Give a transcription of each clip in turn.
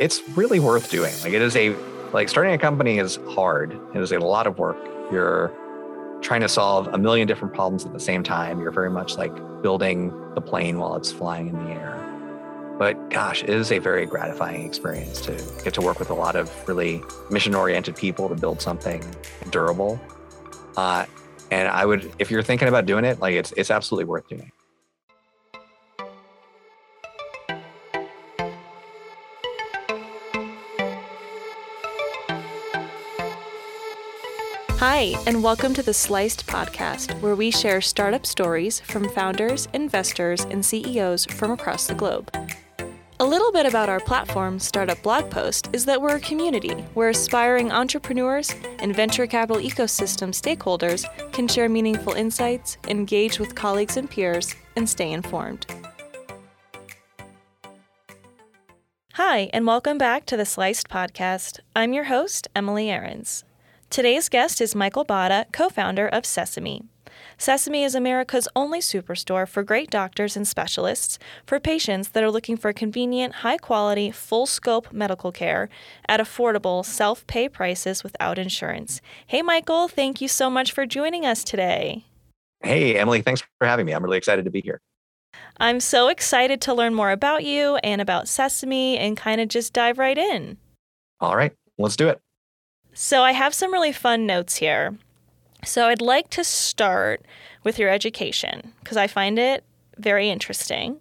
it's really worth doing. Like it is a like starting a company is hard. It is a lot of work. You're trying to solve a million different problems at the same time. You're very much like building the plane while it's flying in the air. But gosh, it is a very gratifying experience to get to work with a lot of really mission oriented people to build something durable. Uh, and I would, if you're thinking about doing it, like it's, it's absolutely worth doing. Hi, and welcome to the Sliced podcast, where we share startup stories from founders, investors, and CEOs from across the globe. A little bit about our platform, Startup Blog Post, is that we're a community where aspiring entrepreneurs and venture capital ecosystem stakeholders can share meaningful insights, engage with colleagues and peers, and stay informed. Hi, and welcome back to the Sliced podcast. I'm your host, Emily Ahrens. Today's guest is Michael Botta, co founder of Sesame. Sesame is America's only superstore for great doctors and specialists for patients that are looking for convenient, high quality, full scope medical care at affordable, self pay prices without insurance. Hey, Michael, thank you so much for joining us today. Hey, Emily, thanks for having me. I'm really excited to be here. I'm so excited to learn more about you and about Sesame and kind of just dive right in. All right, let's do it. So, I have some really fun notes here. So, I'd like to start with your education because I find it very interesting.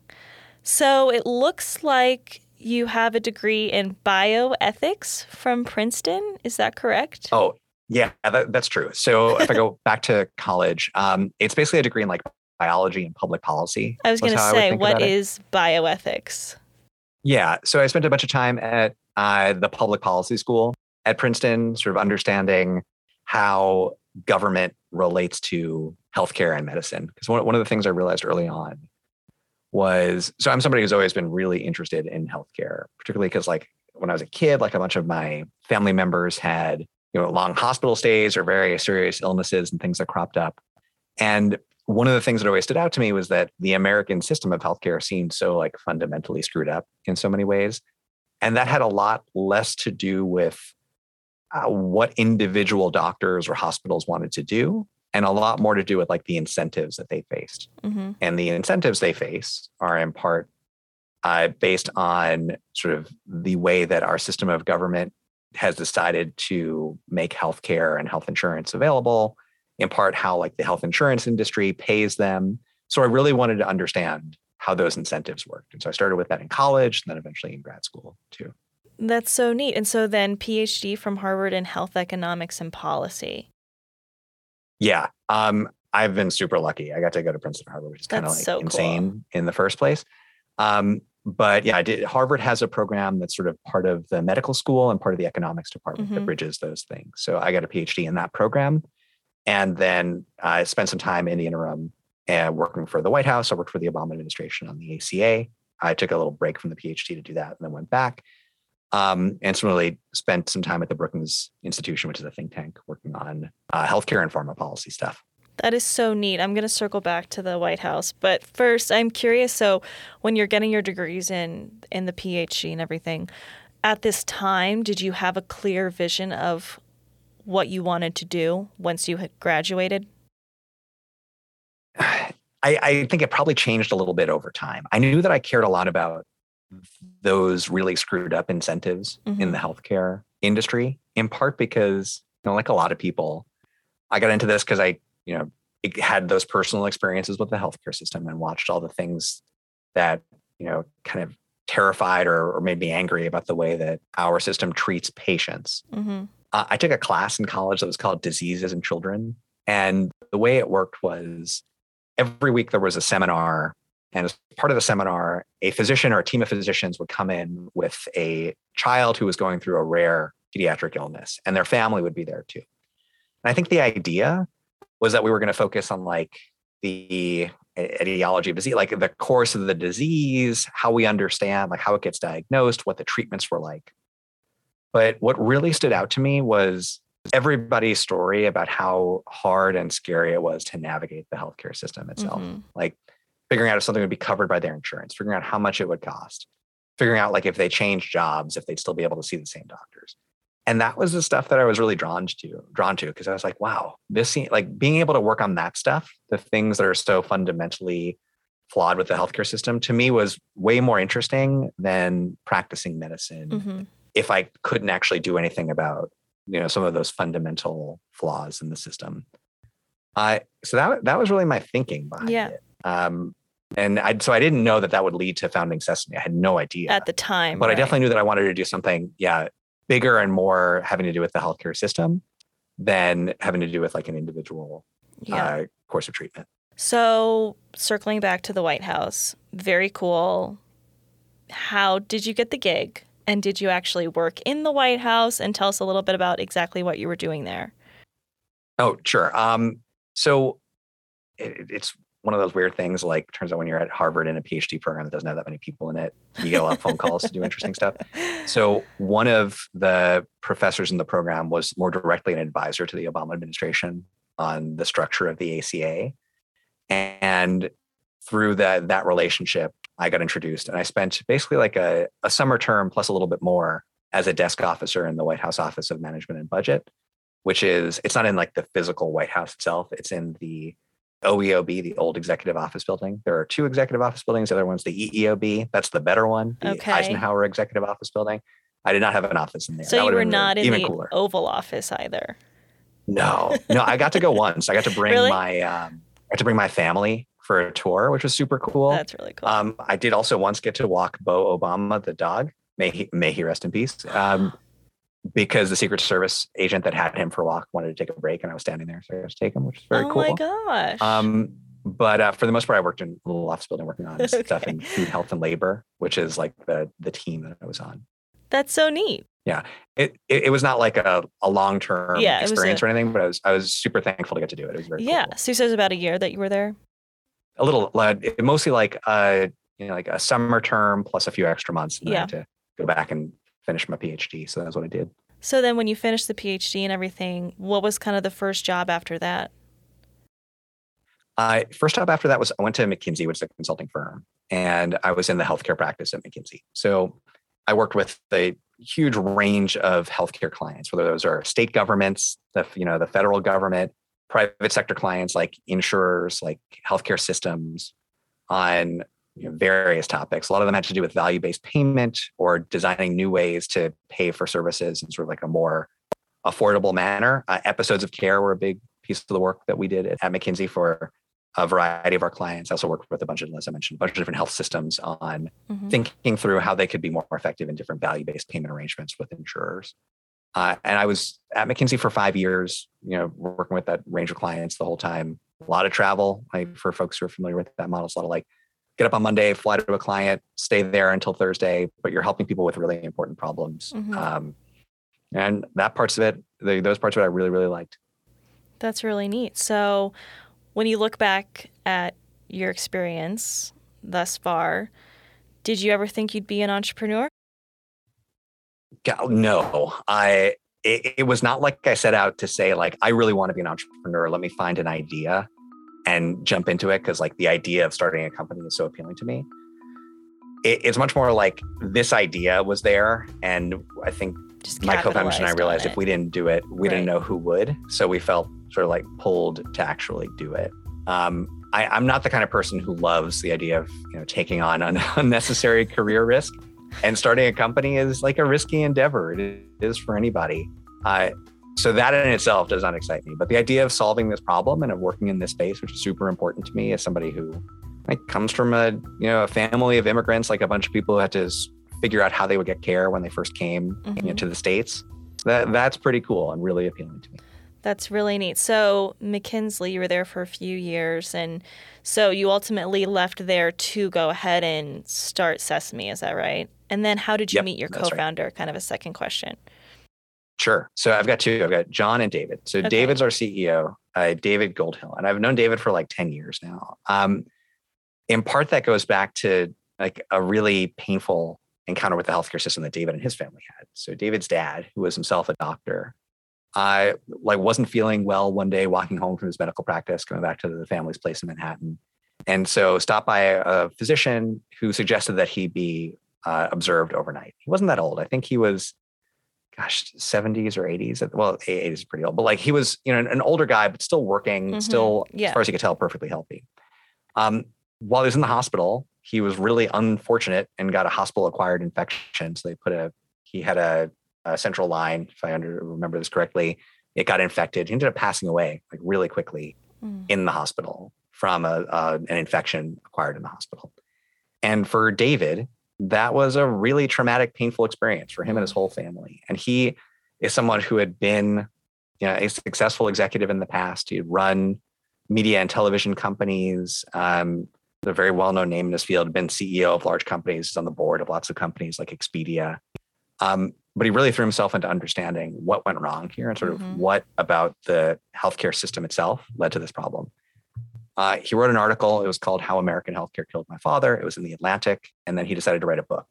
So, it looks like you have a degree in bioethics from Princeton. Is that correct? Oh, yeah, that, that's true. So, if I go back to college, um, it's basically a degree in like biology and public policy. I was going to say, what is it. bioethics? Yeah. So, I spent a bunch of time at uh, the public policy school at Princeton, sort of understanding how government relates to healthcare and medicine. Because one, one of the things I realized early on was so I'm somebody who's always been really interested in healthcare, particularly because like when I was a kid, like a bunch of my family members had, you know, long hospital stays or very serious illnesses and things that cropped up. And one of the things that always stood out to me was that the American system of healthcare seemed so like fundamentally screwed up in so many ways. And that had a lot less to do with uh, what individual doctors or hospitals wanted to do and a lot more to do with like the incentives that they faced. Mm-hmm. and the incentives they face are in part uh, based on sort of the way that our system of government has decided to make healthcare and health insurance available in part how like the health insurance industry pays them. So i really wanted to understand how those incentives worked. And so i started with that in college and then eventually in grad school too that's so neat. And so then PhD from Harvard in health economics and policy. Yeah. Um, I've been super lucky. I got to go to Princeton Harvard, which is kind of like so insane cool. in the first place. Um, but yeah, I did. Harvard has a program that's sort of part of the medical school and part of the economics department mm-hmm. that bridges those things. So I got a PhD in that program, and then I spent some time in the interim and working for the White House. I worked for the Obama administration on the ACA. I took a little break from the PhD to do that, and then went back. Um, and similarly, spent some time at the Brookings Institution, which is a think tank working on uh, healthcare and pharma policy stuff. That is so neat. I'm going to circle back to the White House, but first, I'm curious. So, when you're getting your degrees in in the PhD and everything, at this time, did you have a clear vision of what you wanted to do once you had graduated? I, I think it probably changed a little bit over time. I knew that I cared a lot about those really screwed up incentives mm-hmm. in the healthcare industry, in part because, you know, like a lot of people, I got into this because I, you know, had those personal experiences with the healthcare system and watched all the things that, you know, kind of terrified or, or made me angry about the way that our system treats patients. Mm-hmm. Uh, I took a class in college that was called Diseases in Children. And the way it worked was every week there was a seminar and as part of the seminar, a physician or a team of physicians would come in with a child who was going through a rare pediatric illness, and their family would be there too. And I think the idea was that we were going to focus on like the etiology of disease, like the course of the disease, how we understand, like how it gets diagnosed, what the treatments were like. But what really stood out to me was everybody's story about how hard and scary it was to navigate the healthcare system itself. Mm-hmm. Like figuring out if something would be covered by their insurance, figuring out how much it would cost, figuring out like if they change jobs, if they'd still be able to see the same doctors. And that was the stuff that I was really drawn to, drawn to, because I was like, wow, this like being able to work on that stuff, the things that are so fundamentally flawed with the healthcare system, to me was way more interesting than practicing medicine. Mm-hmm. If I couldn't actually do anything about, you know, some of those fundamental flaws in the system. I so that that was really my thinking behind yeah. it. Um, and I, so I didn't know that that would lead to founding Sesame. I had no idea at the time, but right. I definitely knew that I wanted to do something, yeah, bigger and more having to do with the healthcare system than having to do with like an individual yeah. uh, course of treatment. So circling back to the White House, very cool. How did you get the gig? And did you actually work in the White House? And tell us a little bit about exactly what you were doing there. Oh, sure. Um, so it, it's one of those weird things like turns out when you're at Harvard in a PhD program that doesn't have that many people in it, you get a lot of phone calls to do interesting stuff. So one of the professors in the program was more directly an advisor to the Obama administration on the structure of the ACA. And through that that relationship, I got introduced and I spent basically like a, a summer term plus a little bit more as a desk officer in the White House Office of Management and Budget, which is it's not in like the physical White House itself, it's in the OEOB, the old executive office building. There are two executive office buildings. The other one's the EEOB. That's the better one, the okay. Eisenhower Executive Office Building. I did not have an office in there. So that you were not in the cooler. Oval Office either. No, no. I got to go once. I got to bring really? my um, I got to bring my family for a tour, which was super cool. That's really cool. Um, I did also once get to walk Bo Obama, the dog. May he may he rest in peace. Um, because the Secret Service agent that had him for a walk wanted to take a break, and I was standing there, so I to take him, which is very oh cool. Oh my gosh! Um, but uh, for the most part, I worked in a office building working on okay. stuff in food, health, and labor, which is like the the team that I was on. That's so neat. Yeah, it it, it was not like a, a long term yeah, experience a, or anything, but I was I was super thankful to get to do it. It was very yeah. Cool. So you said it was about a year that you were there. A little, uh, mostly like uh, you know, like a summer term plus a few extra months. And yeah. I had to go back and finish my PhD. So that's what I did. So then when you finished the PhD and everything, what was kind of the first job after that? Uh, first job after that was I went to McKinsey, which is a consulting firm, and I was in the healthcare practice at McKinsey. So I worked with a huge range of healthcare clients, whether those are state governments, the you know the federal government, private sector clients like insurers, like healthcare systems, on you know, various topics. A lot of them had to do with value based payment or designing new ways to pay for services in sort of like a more affordable manner. Uh, episodes of care were a big piece of the work that we did at, at McKinsey for a variety of our clients. I also worked with a bunch of, as I mentioned, a bunch of different health systems on mm-hmm. thinking through how they could be more effective in different value based payment arrangements with insurers. Uh, and I was at McKinsey for five years, you know, working with that range of clients the whole time. A lot of travel. Like for folks who are familiar with that model, it's a lot of like get up on Monday, fly to a client, stay there until Thursday, but you're helping people with really important problems. Mm-hmm. Um, and that parts of it, the, those parts of it, I really, really liked. That's really neat. So, when you look back at your experience thus far, did you ever think you'd be an entrepreneur? No, I. It, it was not like I set out to say like I really want to be an entrepreneur. Let me find an idea and jump into it because like the idea of starting a company is so appealing to me. It, it's much more like this idea was there, and I think my co-founders and I realized if we didn't do it, we right. didn't know who would. So we felt sort of like pulled to actually do it. Um, I, am not the kind of person who loves the idea of you know taking on an unnecessary career risk, and starting a company is like a risky endeavor. It is for anybody. Uh, so that in itself does not excite me. But the idea of solving this problem and of working in this space, which is super important to me as somebody who like comes from a you know a family of immigrants, like a bunch of people who had to figure out how they would get care when they first came mm-hmm. you know, to the states. That that's pretty cool and really appealing to me. That's really neat. So McKinsey, you were there for a few years, and so you ultimately left there to go ahead and start Sesame. Is that right? And then how did you yep, meet your co-founder? Right. Kind of a second question. Sure. So I've got two. I've got John and David. So okay. David's our CEO, uh, David Goldhill, and I've known David for like ten years now. Um, in part, that goes back to like a really painful encounter with the healthcare system that David and his family had. So David's dad, who was himself a doctor, I like wasn't feeling well one day walking home from his medical practice, coming back to the family's place in Manhattan. And so stopped by a physician who suggested that he be uh, observed overnight. He wasn't that old. I think he was, gosh, 70s or 80s. Well, 80s is pretty old, but like he was, you know, an, an older guy, but still working, Mhm. still, Yeah. as far as you could tell, perfectly healthy. Um, while he was in the hospital, he was really unfortunate and got a hospital acquired infection. So they put a, he had a, a central line, if I under, remember this correctly. It got infected. He ended up passing away like really quickly Mm. in the hospital from a, a an infection acquired in the hospital. And for David, that was a really traumatic, painful experience for him and his whole family. And he is someone who had been, you know, a successful executive in the past. He had run media and television companies. Um, a very well-known name in his field, been CEO of large companies, is on the board of lots of companies like Expedia. Um, but he really threw himself into understanding what went wrong here and sort of what about the healthcare system itself led to this problem. Uh, he wrote an article. It was called How American Healthcare Killed My Father. It was in the Atlantic. And then he decided to write a book.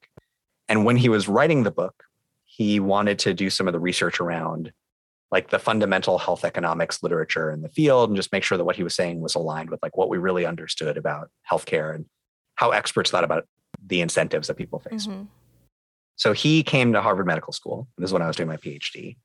And when he was writing the book, he wanted to do some of the research around like the fundamental health economics literature in the field and just make sure that what he was saying was aligned with like what we really understood about healthcare and how experts thought about the incentives that people face. Mhm. So he came to Harvard Medical School. This is when I was doing my PhD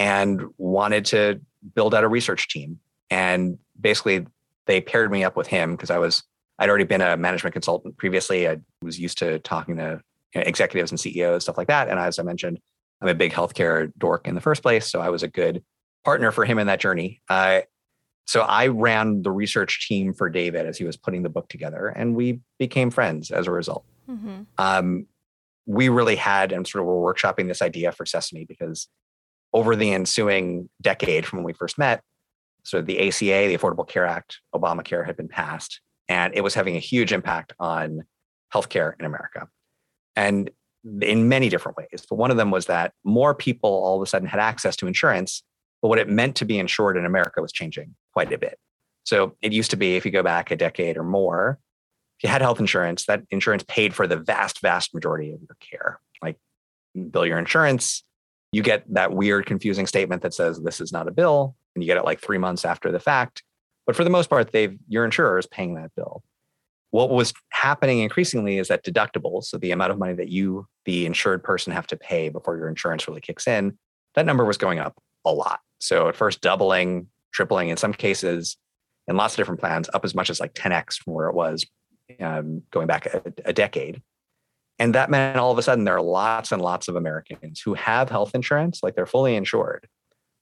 and wanted to build out a research team. And basically, they paired me up with him because I was, I'd already been a management consultant previously. I was used to talking to you know, executives and CEOs, stuff like that. And as I mentioned, I'm a big healthcare dork in the first place. So I was a good partner for him in that journey. Uh, so I ran the research team for David as he was putting the book together, and we became friends as a result Mhm. um, we really had and sort of were workshopping this idea for Sesame because over the ensuing decade from when we first met, so the ACA, the Affordable Care Act, Obamacare had been passed, and it was having a huge impact on healthcare in America. And in many different ways. But one of them was that more people all of a sudden had access to insurance, but what it meant to be insured in America was changing quite a bit. So it used to be, if you go back a decade or more, if you had health insurance, that insurance paid for the vast, vast majority of your care. Like, bill your insurance, you get that weird, confusing statement that says this is not a bill, and you get it like three months after the fact. But for the most part, they've your insurer is paying that bill. What was happening increasingly is that deductibles, so the amount of money that you, the insured person, have to pay before your insurance really kicks in, that number was going up a lot. So at first, doubling, tripling, in some cases, in lots of different plans, up as much as like 10x from where it was um, going back a, a decade. And that meant all of a sudden there are lots and lots of Americans who have health insurance, like they're fully insured,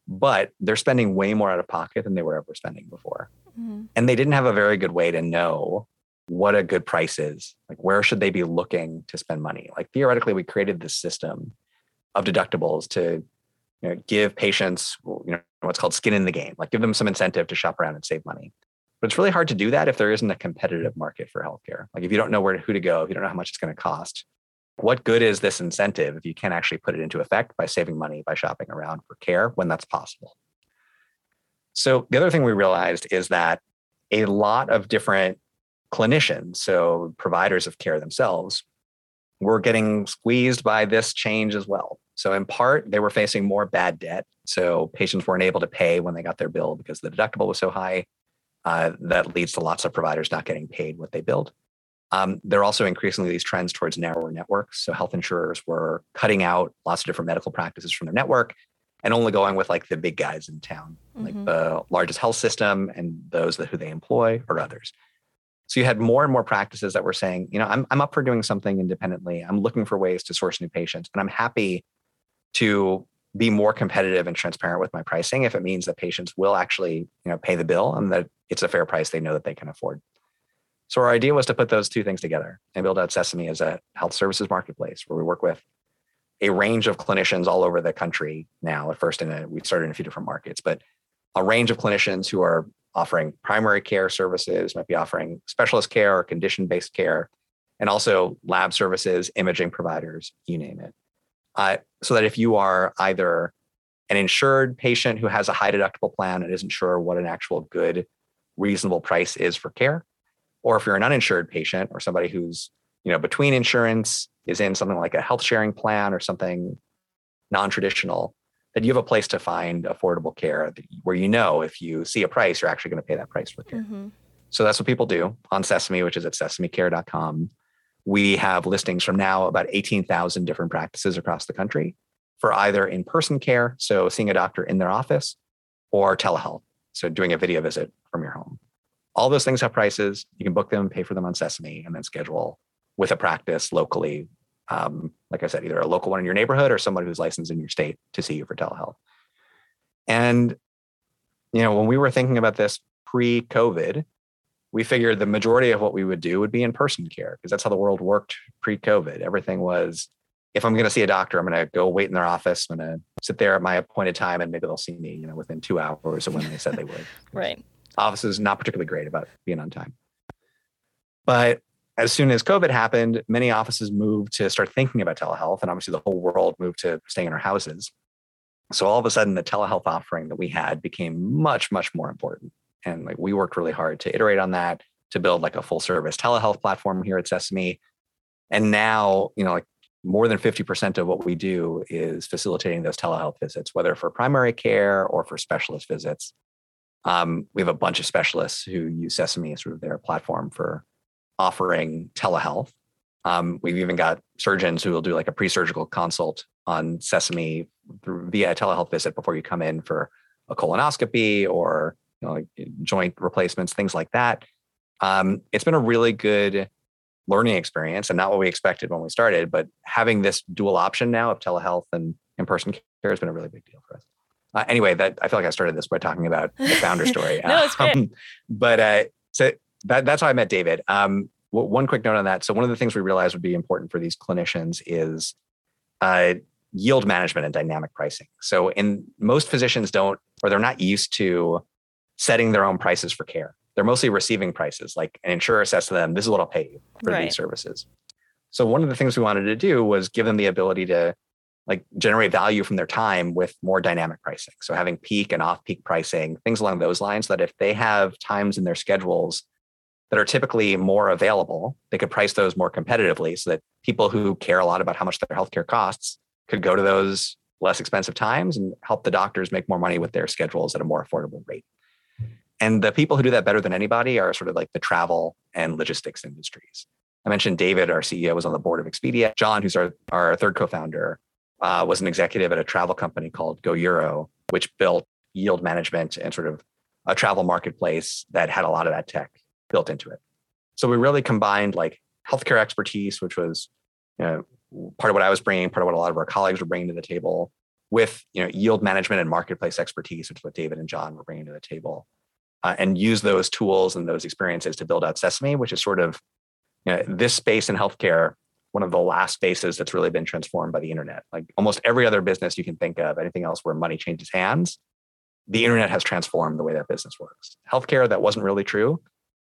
but they're spending way more out of pocket than they were ever spending before. Mhm. And they didn't have a very good way to know what a good price is. Like, where should they be looking to spend money? Like, theoretically, we created this system of deductibles to you know, give patients, you know, what's called skin in the game, like give them some incentive to shop around and save money. But it's really hard to do that if there isn't a competitive market for healthcare. Like if you don't know where who to go, if you don't know how much it's going to cost, what good is this incentive if you can't actually put it into effect by saving money by shopping around for care when that's possible? So the other thing we realized is that a lot of different clinicians, so providers of care themselves, were getting squeezed by this change as well. So in part, they were facing more bad debt. So patients weren't able to pay when they got their bill because the deductible was so high. Uh, that leads to lots of providers not getting paid what they billed. Um, there are also increasingly these trends towards narrower networks. So health insurers were cutting out lots of different medical practices from their network and only going with like the big guys in town, like Mhm. the largest health system and those that who they employ or others. So you had more and more practices that were saying, you know, I'm, I'm up for doing something independently. I'm looking for ways to source new patients, and I'm happy to be more competitive and transparent with my pricing if it means that patients will actually, you know, pay the bill and that it's a fair price they know that they can afford. So our idea was to put those two things together and build out Sesame as a health services marketplace where we work with a range of clinicians all over the country now. At first, in a, we started in a few different markets, but a range of clinicians who are offering primary care services, might be offering specialist care or condition-based care, and also lab services, imaging providers, you name it. Uh, so that if you are either an insured patient who has a high deductible plan and isn't sure what an actual good, reasonable price is for care, or if you're an uninsured patient or somebody who's you know between insurance is in something like a health sharing plan or something non-traditional that you have a place to find affordable care where you know if you see a price you're actually going to pay that price for care Mhm. so that's what people do on sesame which is at sesamecare.com we have listings from now about 18,000 different practices across the country for either in person care, so seeing a doctor in their office, or telehealth, so doing a video visit from your home. All those things have prices. You can book them, pay for them on Sesame, and then schedule with a practice locally. Um, like I said, either a local one in your neighborhood or someone who's licensed in your state to see you for telehealth. And, you know, when we were thinking about this pre COVID, we figured the majority of what we would do would be in person care because that's how the world worked pre COVID. Everything was if I'm going to see a doctor, I'm going to go wait in their office. I'm going to sit there at my appointed time and maybe they'll see me, you know, within two hours of when they said they would. right. Offices is not particularly great about being on time. But as soon as COVID happened, many offices moved to start thinking about telehealth. And obviously the whole world moved to staying in our houses. So all of a sudden the telehealth offering that we had became much, much more important. And like we worked really hard to iterate on that, to build like a full service telehealth platform here at Sesame. And now, you know, like more than 50% of what we do is facilitating those telehealth visits, whether for primary care or for specialist visits. Um, we have a bunch of specialists who use Sesame as sort of their platform for offering telehealth. Um, we've even got surgeons who will do like a pre-surgical consult on Sesame through, via a telehealth visit before you come in for a colonoscopy or you know, like joint replacements, things like that. Um, it's been a really good learning experience and not what we expected when we started. But having this dual option now of telehealth and in-person care has been a really big deal for us. Uh, anyway, that I feel like I started this by talking about the founder story. no, it's great. Um, but uh, so that, that's how I met David. Um, w- one quick note on that. So one of the things we realized would be important for these clinicians is uh, yield management and dynamic pricing. So in most physicians don't, or they're not used to setting their own prices for care they're mostly receiving prices. Like an insurer says to them, this is what I'll pay you for right. these services. So one of the things we wanted to do was give them the ability to like generate value from their time with more dynamic pricing. So having peak and off peak pricing, things along those lines that if they have times in their schedules that are typically more available, they could price those more competitively so that people who care a lot about how much their healthcare costs could go to those less expensive times and help the doctors make more money with their schedules at a more affordable rate. And the people who do that better than anybody are sort of like the travel and logistics industries. I mentioned David, our CEO, was on the board of Expedia. John, who's our, our third co founder, uh, was an executive at a travel company called GoEuro, which built yield management and sort of a travel marketplace that had a lot of that tech built into it. So we really combined like healthcare expertise, which was you know, part of what I was bringing, part of what a lot of our colleagues were bringing to the table, with you know yield management and marketplace expertise, which is what David and John were bringing to the table uh, and use those tools and those experiences to build out Sesame, which is sort of you know, this space in healthcare, one of the last spaces that's really been transformed by the internet. Like almost every other business you can think of, anything else where money changes hands, the internet has transformed the way that business works. Healthcare, that wasn't really true.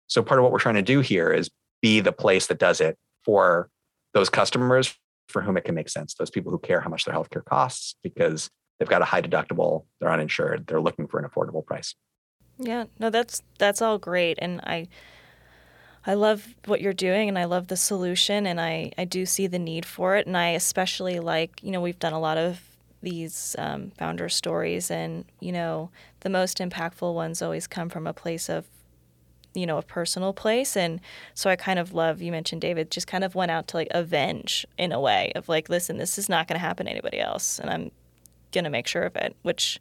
So part of what we're trying to do here is be the place that does it for those customers for whom it can make sense. Those people who care how much their healthcare costs because they've got a high deductible, they're uninsured, they're looking for an affordable price. Yeah, no, that's that's all great, and I I love what you're doing, and I love the solution, and I I do see the need for it, and I especially like you know we've done a lot of these um, founder stories, and you know the most impactful ones always come from a place of you know a personal place. And so i kind of love you mentioned david just kind of went out to like avenge in a way of like listen this is not going to happen to anybody else and i'm going to make sure of it which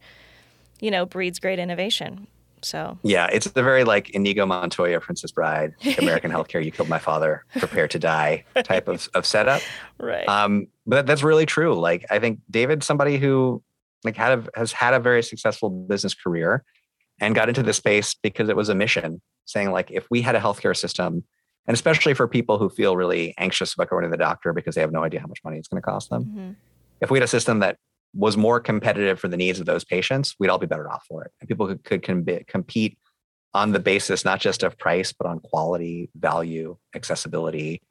you know breeds great innovation so yeah, it's the very like Inigo Montoya, Princess Bride, American Healthcare. You killed my father, prepare to die type of, of setup. Right. Um, but that's really true. Like I think David's somebody who like had a, has had a very successful business career and got into the space because it was a mission saying like if we had a healthcare system and especially for people who feel really anxious about going to the doctor because they have no idea how much money it's going to cost them mm-hmm. if we had a system that was more competitive for the needs of those patients, we'd all be better off for it. And people could, could com- compete on the basis not just of price, but on quality, value, accessibility,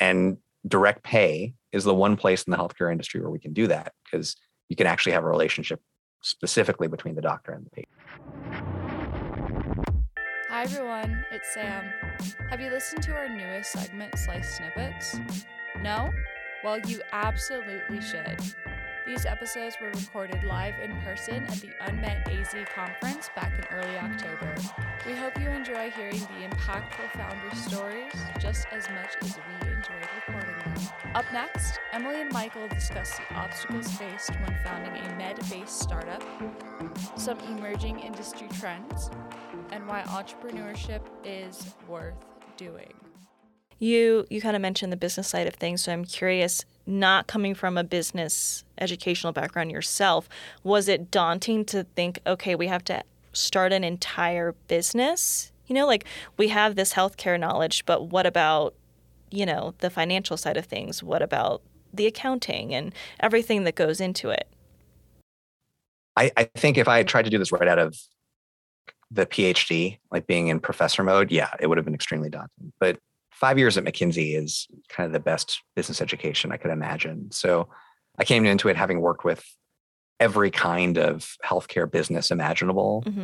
and direct pay is the one place in the healthcare industry where we can do that because you can actually have a relationship specifically between the doctor and the patient. Hi everyone, it's Sam. Have you listened to our newest segment, Slice Snippets? No? Well, you absolutely should. These episodes were recorded live in person at the Unmet AZ conference back in early October. We hope you enjoy hearing the impactful founder stories just as much as we enjoyed recording them. Up next, Emily and Michael discuss the obstacles faced when founding a med based startup, some emerging industry trends, and why entrepreneurship is worth doing. You you kind of mentioned the business side of things, so I'm curious. Not coming from a business educational background yourself, was it daunting to think, okay, we have to start an entire business? You know, like we have this healthcare knowledge, but what about, you know, the financial side of things? What about the accounting and everything that goes into it? I, I think if I had tried to do this right out of the PhD, like being in professor mode, yeah, it would have been extremely daunting. But five years at McKinsey is kind of the best business education I could imagine. So I came into it having worked with every kind of healthcare business imaginable, mm-hmm.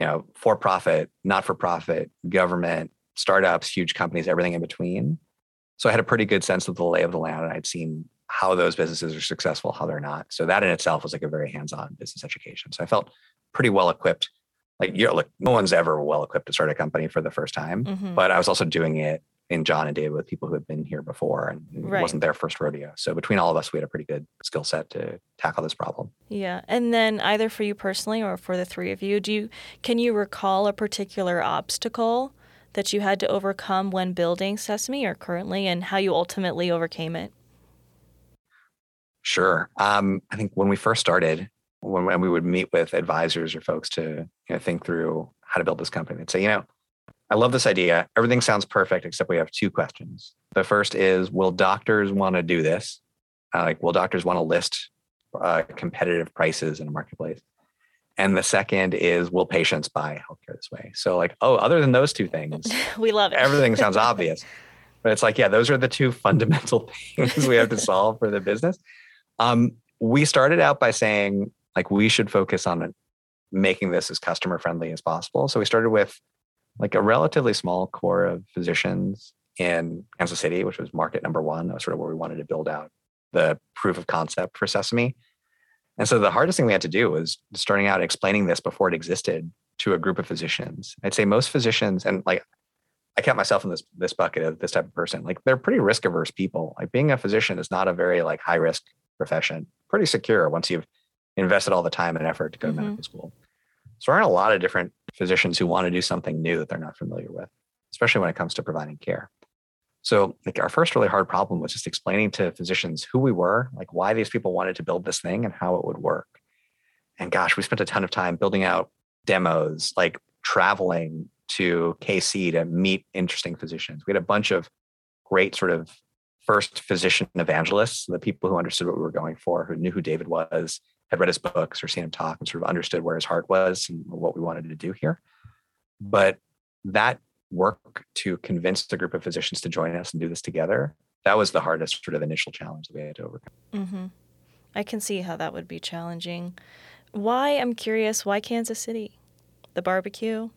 you know, for profit, not for profit, government, startups, huge companies, everything in between. So I had a pretty good sense of the lay of the land and I'd seen how those businesses are successful, how they're not. So that in itself was like a very hands-on business education. So I felt pretty well equipped. Like you're like no one's ever well equipped to start a company for the first time, mm-hmm. but I was also doing it in John and David with people who had been here before and right. it wasn't their first rodeo. So between all of us, we had a pretty good skill set to tackle this problem. Yeah. And then either for you personally or for the three of you, do you can you recall a particular obstacle that you had to overcome when building Sesame or currently and how you ultimately overcame it? Sure. Um, I think when we first started, when, when we would meet with advisors or folks to you know, think through how to build this company, they'd say, you know, I love this idea. Everything sounds perfect, except we have two questions. The first is Will doctors want to do this? Uh, like, will doctors want to list uh, competitive prices in a marketplace? And the second is Will patients buy healthcare this way? So, like, oh, other than those two things, we love it. Everything sounds obvious. But it's like, yeah, those are the two fundamental things we have to solve for the business. Um, we started out by saying, like, we should focus on making this as customer friendly as possible. So we started with like a relatively small core of physicians in Kansas City, which was market number one. That was sort of where we wanted to build out the proof of concept for Sesame. And so the hardest thing we had to do was starting out explaining this before it existed to a group of physicians. I'd say most physicians, and like I kept myself in this this bucket of this type of person, like they're pretty risk averse people. Like being a physician is not a very like high risk profession. Pretty secure once you've invested all the time and effort to go mm-hmm. to medical school. So there aren't a lot of different physicians who want to do something new that they're not familiar with, especially when it comes to providing care. So like our first really hard problem was just explaining to physicians who we were, like why these people wanted to build this thing and how it would work. And gosh, we spent a ton of time building out demos, like traveling to KC to meet interesting physicians. We had a bunch of great sort of first physician evangelists, the people who understood what we were going for, who knew who David was, had read his books or seen him talk and sort of understood where his heart was and what we wanted to do here. But that work to convince the group of physicians to join us and do this together, that was the hardest sort of initial challenge that we had to overcome. Mm-hmm. I can see how that would be challenging. Why, I'm curious, why Kansas City? The barbecue?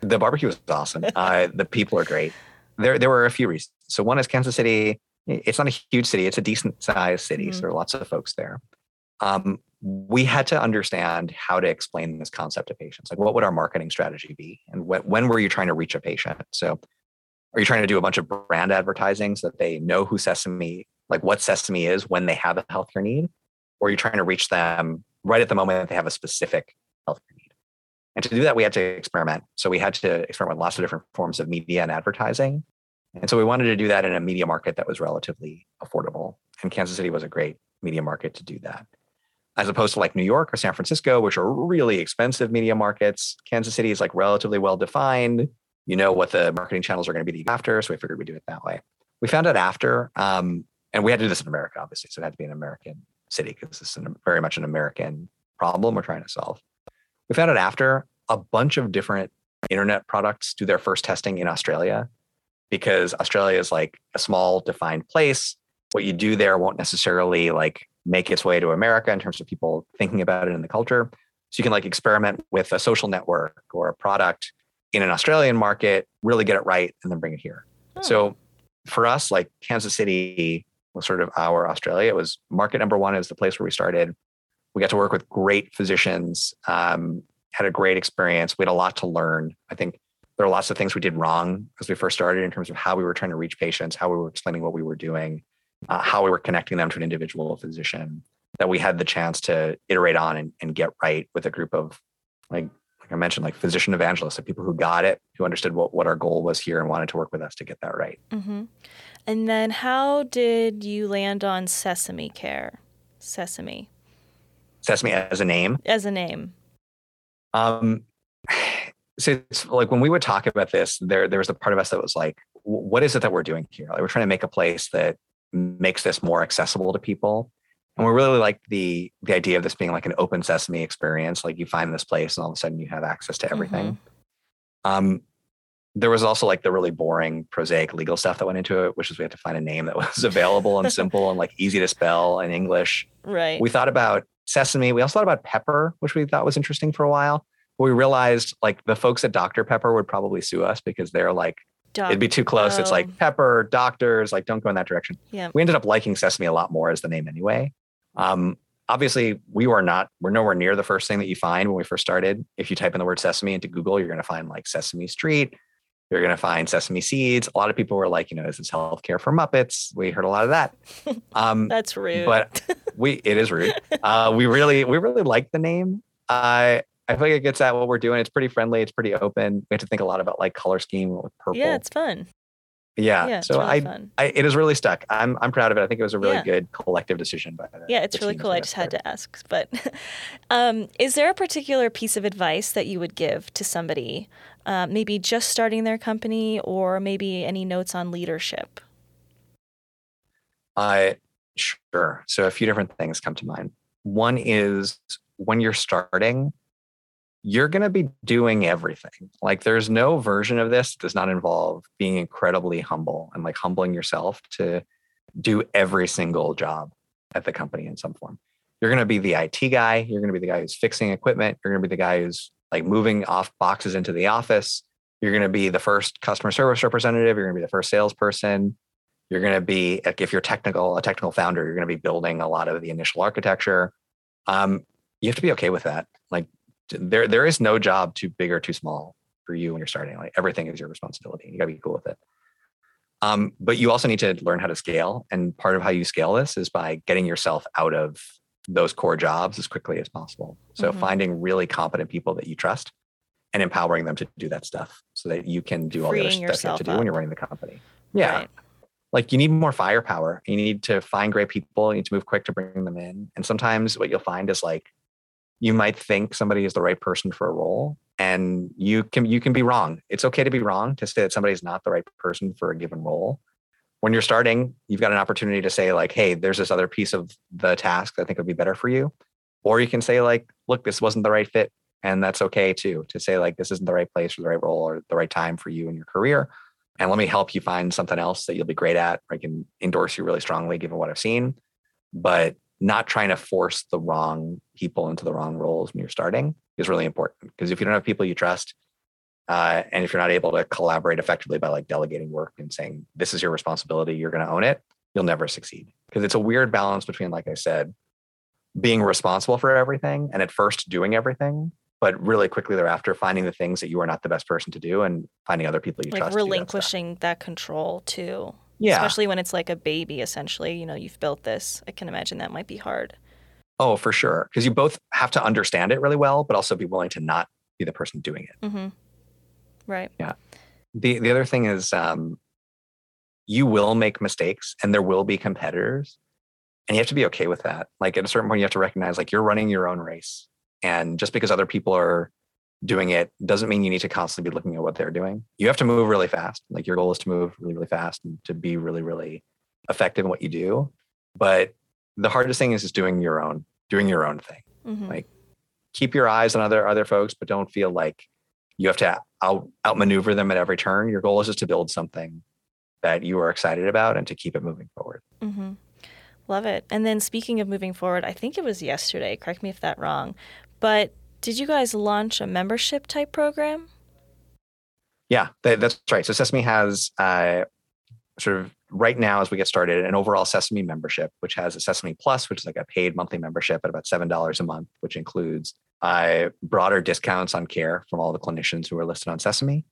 The barbecue was awesome. uh, the people are great. There, there were a few reasons. So one is Kansas City. It's not a huge city. It's a decent sized city. Mm-hmm. So there are lots of folks there um, we had to understand how to explain this concept to patients. Like, what would our marketing strategy be? And wh- when were you trying to reach a patient? So, are you trying to do a bunch of brand advertising so that they know who Sesame, like what Sesame is when they have a healthcare need? Or are you trying to reach them right at the moment that they have a specific healthcare need? And to do that, we had to experiment. So, we had to experiment with lots of different forms of media and advertising. And so, we wanted to do that in a media market that was relatively affordable. And Kansas City was a great media market to do that as opposed to like New York or San Francisco, which are really expensive media markets. Kansas City is like relatively well defined. You know what the marketing channels are going to be after. So we figured we'd do it that way. We found out after, um, and we had to do this in America, obviously. So it had to be an American city because this is very much an American problem we're trying to solve. We found out after a bunch of different internet products do their first testing in Australia because Australia is like a small defined place. What you do there won't necessarily like make its way to America in terms of people thinking about it in the culture. So you can like experiment with a social network or a product in an Australian market, really get it right, and then bring it here. Hmm. So for us, like Kansas City was sort of our Australia. It was market number one is the place where we started. We got to work with great physicians, um, had a great experience. We had a lot to learn. I think there are lots of things we did wrong as we first started in terms of how we were trying to reach patients, how we were explaining what we were doing, uh, how we were connecting them to an individual physician that we had the chance to iterate on and, and get right with a group of like like I mentioned, like physician evangelists, like people who got it, who understood what, what our goal was here and wanted to work with us to get that right. Mm-hmm. And then how did you land on Sesame Care? Sesame. Sesame as a name. As a name. Um, so it's like when we would talk about this, there there was a part of us that was like, what is it that we're doing here? Like we're trying to make a place that makes this more accessible to people. And we really like the the idea of this being like an open sesame experience. Like you find this place and all of a sudden you have access to everything. Mm-hmm. Um, there was also like the really boring prosaic legal stuff that went into it, which is we had to find a name that was available and simple and like easy to spell in English. Right. We thought about sesame. We also thought about pepper, which we thought was interesting for a while. But we realized like the folks at Dr. Pepper would probably sue us because they're like Doc- It'd be too close. Oh. It's like oh. pepper, doctors, like don't go in that direction. Yeah. We ended up liking Sesame a lot more as the name anyway. Um, obviously, we were not, we're nowhere near the first thing that you find when we first started. If you type in the word Sesame into Google, you're going to find like Sesame Street. You're going to find Sesame Seeds. A lot of people were like, you know, is this healthcare for Muppets? We heard a lot of that. Um, That's rude. But we, it is rude. Uh, we really, we really like the name. I, I feel like it gets at what we're doing. It's pretty friendly. It's pretty open. We have to think a lot about like color scheme with purple. Yeah, it's fun. Yeah. yeah so really I, I, it is really stuck. I'm, I'm proud of it. I think it was a really yeah. good collective decision by the, Yeah, it's really cool. I just had to ask. But um, is there a particular piece of advice that you would give to somebody, uh, maybe just starting their company, or maybe any notes on leadership? Uh, sure. So a few different things come to mind. One is when you're starting, you're going to be doing everything. Like there's no version of this that does not involve being incredibly humble and like humbling yourself to do every single job at the company in some form. You're going to be the IT guy. You're going to be the guy who's fixing equipment. You're going to be the guy who's like moving off boxes into the office. You're going to be the first customer service representative. You're going to be the first salesperson. You're going to be, if you're technical, a technical founder, you're going to be building a lot of the initial architecture. Um, you have to be okay with that. Like there there is no job too big or too small for you when you're starting. Like everything is your responsibility. You gotta be cool with it. Um, but you also need to learn how to scale. And part of how you scale this is by getting yourself out of those core jobs as quickly as possible. So mm-hmm. finding really competent people that you trust and empowering them to do that stuff so that you can do all the other stuff you have to do up. when you're running the company. Yeah. Right. Like you need more firepower. You need to find great people. You need to move quick to bring them in. And sometimes what you'll find is like you might think somebody is the right person for a role and you can you can be wrong. It's okay to be wrong to say that somebody is not the right person for a given role. When you're starting you've got an opportunity to say like hey there's this other piece of the task that i think would be better for you. Or you can say like look this wasn't the right fit and that's okay too to say like this isn't the right place or the right role or the right time for you in your career and let me help you find something else that you'll be great at i can endorse you really strongly given what i've seen. But not trying to force the wrong people into the wrong roles when you're starting is really important because if you don't have people you trust uh, and if you're not able to collaborate effectively by like delegating work and saying this is your responsibility you're going to own it you'll never succeed because it's a weird balance between like i said being responsible for everything and at first doing everything but really quickly thereafter finding the things that you are not the best person to do and finding other people you trust. like trust relinquishing that, that control too yeah. Especially when it's like a baby, essentially. You know, you've built this. I can imagine that might be hard. Oh, for sure. Because you both have to understand it really well, but also be willing to not be the person doing it. Mm-hmm. Right. Yeah. The the other thing is um, you will make mistakes and there will be competitors. And you have to be okay with that. Like at a certain point, you have to recognize like you're running your own race. And just because other people are doing it doesn't mean you need to constantly be looking at what they're doing. You have to move really fast. Like your goal is to move really, really fast and to be really, really effective in what you do. But the hardest thing is just doing your own, doing your own thing. Mm-hmm. Like keep your eyes on other other folks, but don't feel like you have to out outmaneuver them at every turn. Your goal is just to build something that you are excited about and to keep it moving forward. Mm-hmm. Love it. And then speaking of moving forward, I think it was yesterday. Correct me if that wrong, but did you guys launch a membership type program? Yeah, that's right. So Sesame has uh, sort of right now as we get started an overall Sesame membership, which has a Sesame Plus, which is like a paid monthly membership at about seven dollars a month, which includes uh, broader discounts on care from all the clinicians who are listed on Sesame,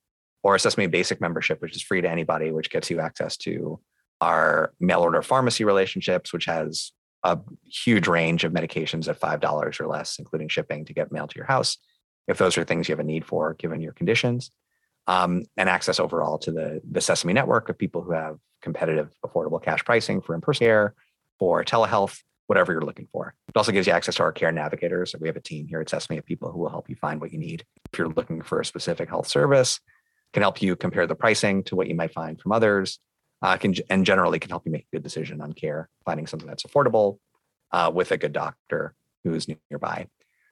or a Sesame Basic membership, which is free to anybody, which gets you access to our mail order pharmacy relationships, which has a huge range of medications at $5 or less, including shipping to get mailed to your house, if those are things you have a need for given your conditions. Um, and access overall to the, the Sesame network of people who have competitive, affordable cash pricing for in person care, for telehealth, whatever you're looking for. It also gives you access to our care navigators. We have a team here at Sesame of people who will help you find what you need. If you're looking for a specific health service, can help you compare the pricing to what you might find from others, uh, can and generally can help you make a good decision on care, finding something that's affordable uh, with a good doctor who's nearby.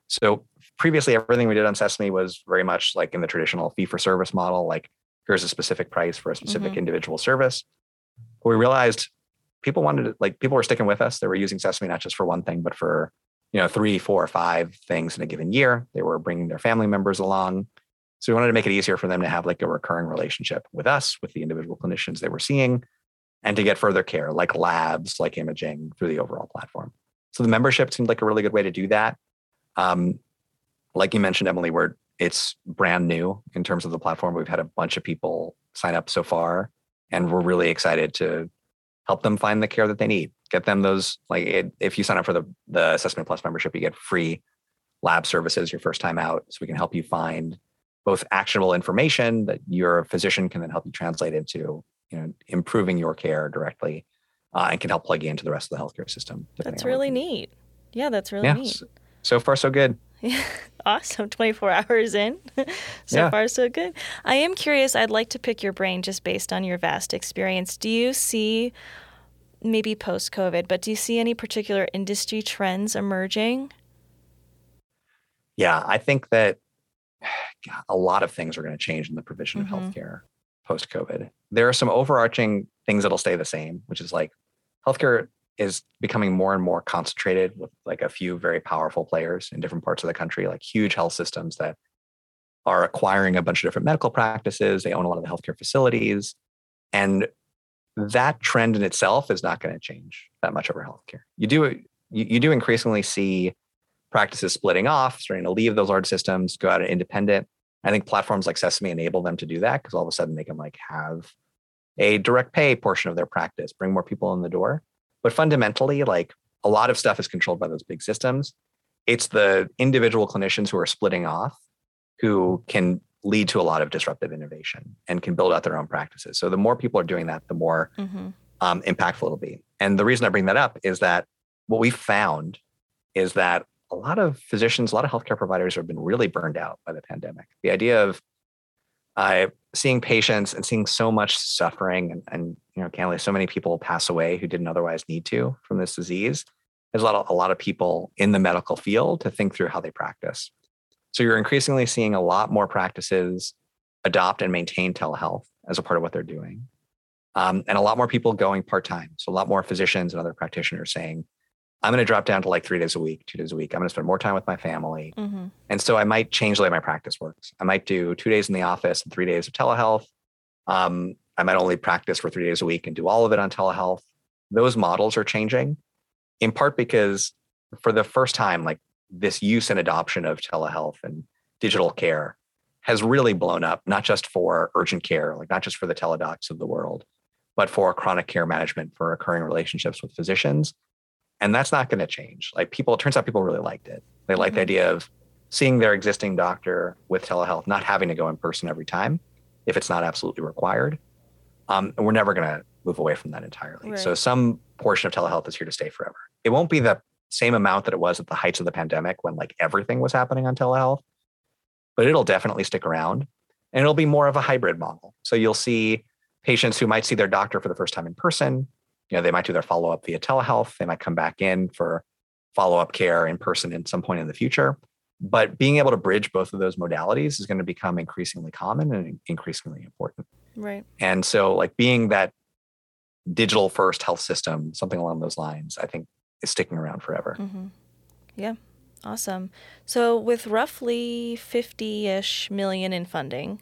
So previously, everything we did on Sesame was very much like in the traditional fee for service model, like here's a specific price for a specific mm-hmm. individual service. But we realized people wanted to, like people were sticking with us. They were using Sesame not just for one thing, but for you know three, four, five things in a given year. They were bringing their family members along. So we wanted to make it easier for them to have like a recurring relationship with us, with the individual clinicians they were seeing, and to get further care, like labs, like imaging through the overall platform. So the membership seemed like a really good way to do that. Um, like you mentioned, Emily, where it's brand new in terms of the platform. We've had a bunch of people sign up so far, and we're really excited to help them find the care that they need. Get them those like it, if you sign up for the the Sesame Plus membership, you get free lab services your first time out, so we can help you find both actionable information that your physician can then help you translate into you know improving your care directly, uh, and can help plug you into the rest of the healthcare system. That's really neat. Yeah, that's really yeah, neat. So far, so good. awesome. 24 hours in. so yeah. far, so good. I am curious. I'd like to pick your brain just based on your vast experience. Do you see, maybe post COVID, but do you see any particular industry trends emerging? Yeah, I think that a lot of things are going to change in the provision mm-hmm. of healthcare post COVID. There are some overarching things that'll stay the same, which is like healthcare is becoming more and more concentrated with like a few very powerful players in different parts of the country, like huge health systems that are acquiring a bunch of different medical practices. They own a lot of the healthcare facilities. And that trend in itself is not going to change that much over healthcare. You do you, you do increasingly see practices splitting off, starting to leave those large systems, go out and independent. I think platforms like Sesame enable them to do that because all of a sudden they can like have a direct pay portion of their practice, bring more people in the door. But fundamentally, like a lot of stuff is controlled by those big systems. It's the individual clinicians who are splitting off who can lead to a lot of disruptive innovation and can build out their own practices. So the more people are doing that, the more mm-hmm. um, impactful it'll be. And the reason I bring that up is that what we found is that a lot of physicians, a lot of healthcare providers have been really burned out by the pandemic. The idea of uh, seeing patients and seeing so much suffering and, and you know, candidly, so many people pass away who didn't otherwise need to from this disease. There's a lot of a lot of people in the medical field to think through how they practice. So you're increasingly seeing a lot more practices adopt and maintain telehealth as a part of what they're doing. Um, and a lot more people going part time. So a lot more physicians and other practitioners saying, I'm going to drop down to like three days a week, two days a week. I'm going to spend more time with my family. Mm-hmm. And so I might change the way my practice works. I might do two days in the office and three days of telehealth. Um, I might only practice for three days a week and do all of it on telehealth. Those models are changing in part because for the first time, like this use and adoption of telehealth and digital care has really blown up, not just for urgent care, like not just for the Teladocs of the world, but for chronic care management, for recurring relationships with physicians and that's not going to change. Like people, it turns out people really liked it. They like mm-hmm. the idea of seeing their existing doctor with telehealth, not having to go in person every time if it's not absolutely required. Um, and we're never going to move away from that entirely. Right. So some portion of telehealth is here to stay forever. It won't be the same amount that it was at the heights of the pandemic when like everything was happening on telehealth, but it'll definitely stick around and it'll be more of a hybrid model. So you'll see patients who might see their doctor for the first time in person you know, they might do their follow up via telehealth. They might come back in for follow up care in person at some point in the future. But being able to bridge both of those modalities is going to become increasingly common and increasingly important. Right. And so, like being that digital first health system, something along those lines, I think is sticking around forever. Mm-hmm. Yeah. Awesome. So, with roughly 50 ish million in funding,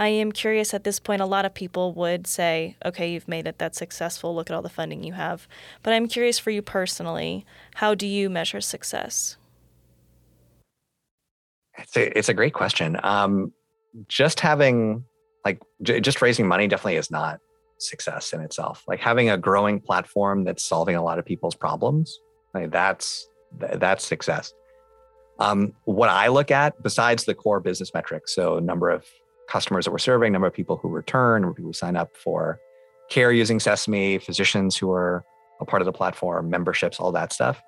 I am curious at this point, a lot of people would say, okay, you've made it that successful. Look at all the funding you have. But I'm curious for you personally, how do you measure success? It's a, it's a great question. Um, just having like j- just raising money definitely is not success in itself. Like having a growing platform that's solving a lot of people's problems, like that's that's success. Um, what I look at besides the core business metrics, so number of customers that we're serving, number of people who return, number of people who sign up for care using Sesame, physicians who are a part of the platform, memberships, all that stuff.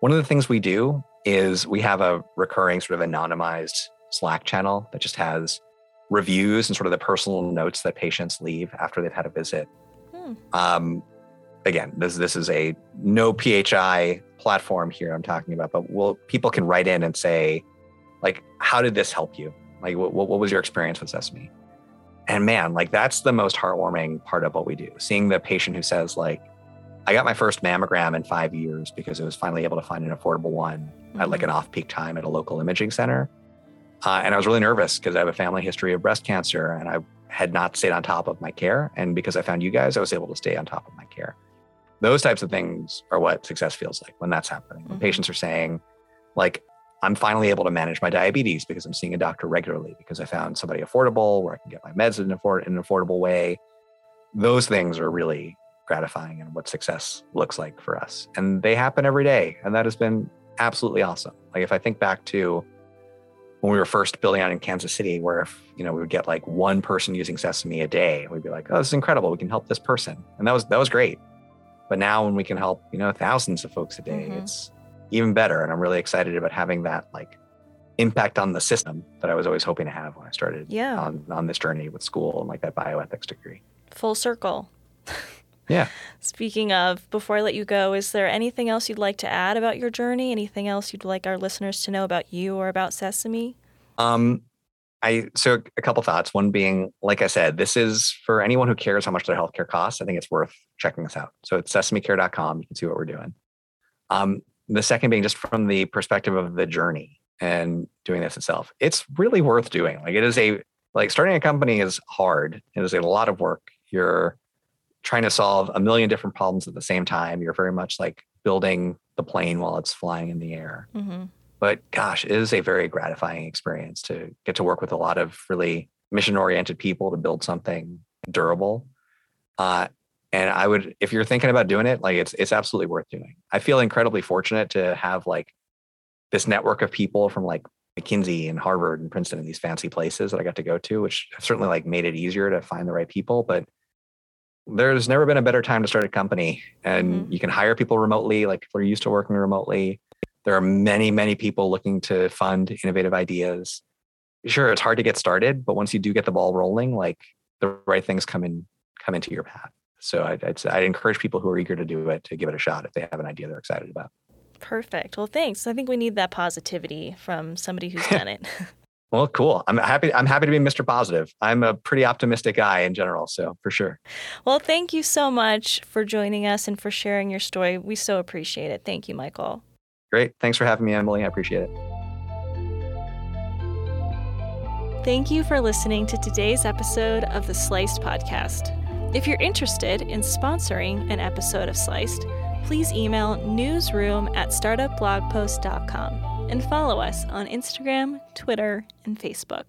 One of the things we do is we have a recurring sort of anonymized Slack channel that just has reviews and sort of the personal notes that patients leave after they've had a visit. Hmm. Um, again, this this is a no PHI platform here I'm talking about, but will people can write in and say, like, how did this help you? Like, what, what was your experience with Sesame? And man, like that's the most heartwarming part of what we do. Seeing the patient who says, like, I got my first mammogram in five years because I was finally able to find an affordable one mm-hmm. at like an off-peak time at a local imaging center. Uh, and I was really nervous because I have a family history of breast cancer and I had not stayed on top of my care. And because I found you guys, I was able to stay on top of my care. Those types of things are what success feels like when that's happening. When mm-hmm. patients are saying, like, I'm finally able to manage my diabetes because I'm seeing a doctor regularly because I found somebody affordable where I can get my meds in, afford- in an affordable way. Those things are really gratifying and what success looks like for us. And they happen every day. And that has been absolutely awesome. Like if I think back to when we were first building out in Kansas City, where if you know we would get like one person using Sesame a day, we'd be like, "Oh, this is incredible! We can help this person," and that was that was great. But now when we can help you know thousands of folks a day, mm-hmm. it's even better. And I'm really excited about having that like impact on the system that I was always hoping to have when I started yeah. on on this journey with school and like that bioethics degree. Full circle. Yeah. Speaking of, before I let you go, is there anything else you'd like to add about your journey? Anything else you'd like our listeners to know about you or about Sesame? Um, I so a couple thoughts. One being, like I said, this is for anyone who cares how much their healthcare costs. I think it's worth checking this out. So it's sesamecare.com. You can see what we're doing. Um, the second being just from the perspective of the journey and doing this itself, it's really worth doing. Like it is a like starting a company is hard. It is a lot of work. You're trying to solve a million different problems at the same time. You're very much like building the plane while it's flying in the air. Mm-hmm. But gosh, it is a very gratifying experience to get to work with a lot of really mission oriented people to build something durable. Uh, and I would, if you're thinking about doing it, like it's it's absolutely worth doing. I feel incredibly fortunate to have like this network of people from like McKinsey and Harvard and Princeton and these fancy places that I got to go to, which certainly like made it easier to find the right people. But there's never been a better time to start a company and mm-hmm. you can hire people remotely like people are used to working remotely there are many many people looking to fund innovative ideas sure it's hard to get started but once you do get the ball rolling like the right things come in come into your path so I'd, I'd, I'd encourage people who are eager to do it to give it a shot if they have an idea they're excited about perfect well thanks i think we need that positivity from somebody who's done it Well, cool. I'm happy. I'm happy to be Mr. Positive. I'm a pretty optimistic guy in general, so for sure. Well, thank you so much for joining us and for sharing your story. We so appreciate it. Thank you, Michael. Great. Thanks for having me, Emily. I appreciate it. Thank you for listening to today's episode of the Sliced podcast. If you're interested in sponsoring an episode of Sliced, please email newsroom at startupblogpost.com and follow us on Instagram, Twitter, and Facebook.